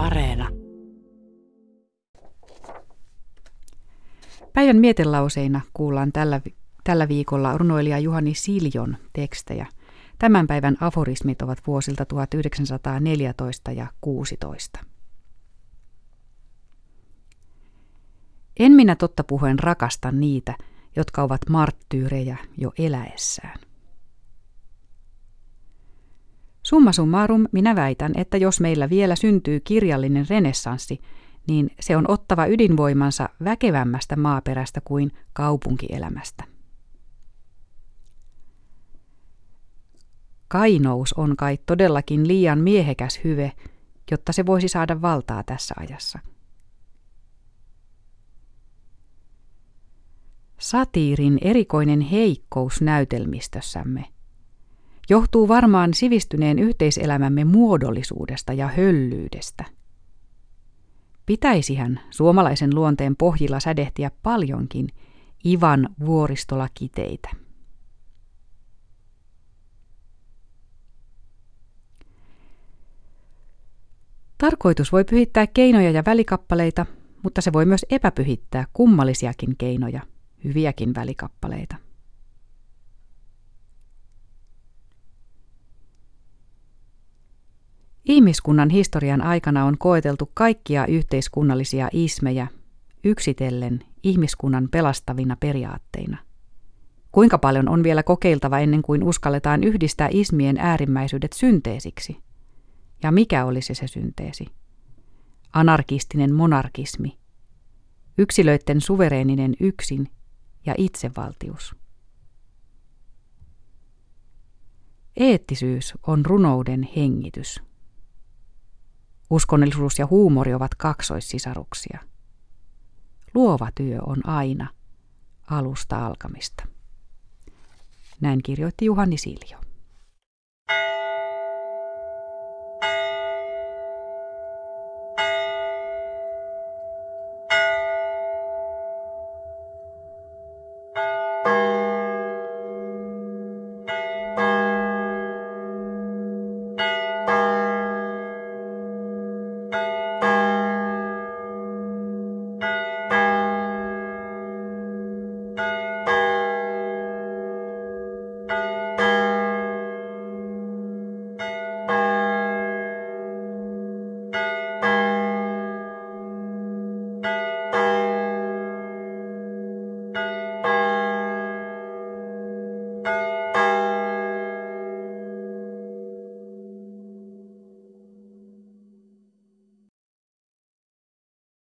Areena. Päivän mietelauseina kuullaan tällä, tällä viikolla runoilija Juhani Siljon tekstejä. Tämän päivän aforismit ovat vuosilta 1914 ja 16. En minä totta puhuen rakasta niitä, jotka ovat marttyyrejä jo eläessään. Summa summarum minä väitän, että jos meillä vielä syntyy kirjallinen renessanssi, niin se on ottava ydinvoimansa väkevämmästä maaperästä kuin kaupunkielämästä. Kainous on kai todellakin liian miehekäs hyve, jotta se voisi saada valtaa tässä ajassa. Satiirin erikoinen heikkous näytelmistössämme johtuu varmaan sivistyneen yhteiselämämme muodollisuudesta ja höllyydestä. Pitäisihän suomalaisen luonteen pohjilla sädehtiä paljonkin Ivan vuoristolakiteitä. Tarkoitus voi pyhittää keinoja ja välikappaleita, mutta se voi myös epäpyhittää kummallisiakin keinoja, hyviäkin välikappaleita. Ihmiskunnan historian aikana on koeteltu kaikkia yhteiskunnallisia ismejä yksitellen ihmiskunnan pelastavina periaatteina. Kuinka paljon on vielä kokeiltava ennen kuin uskalletaan yhdistää ismien äärimmäisyydet synteesiksi? Ja mikä olisi se synteesi? Anarkistinen monarkismi, yksilöiden suvereeninen yksin ja itsevaltius. Eettisyys on runouden hengitys. Uskonnollisuus ja huumori ovat kaksoissisaruksia. Luova työ on aina alusta alkamista. Näin kirjoitti Juhani Siljo.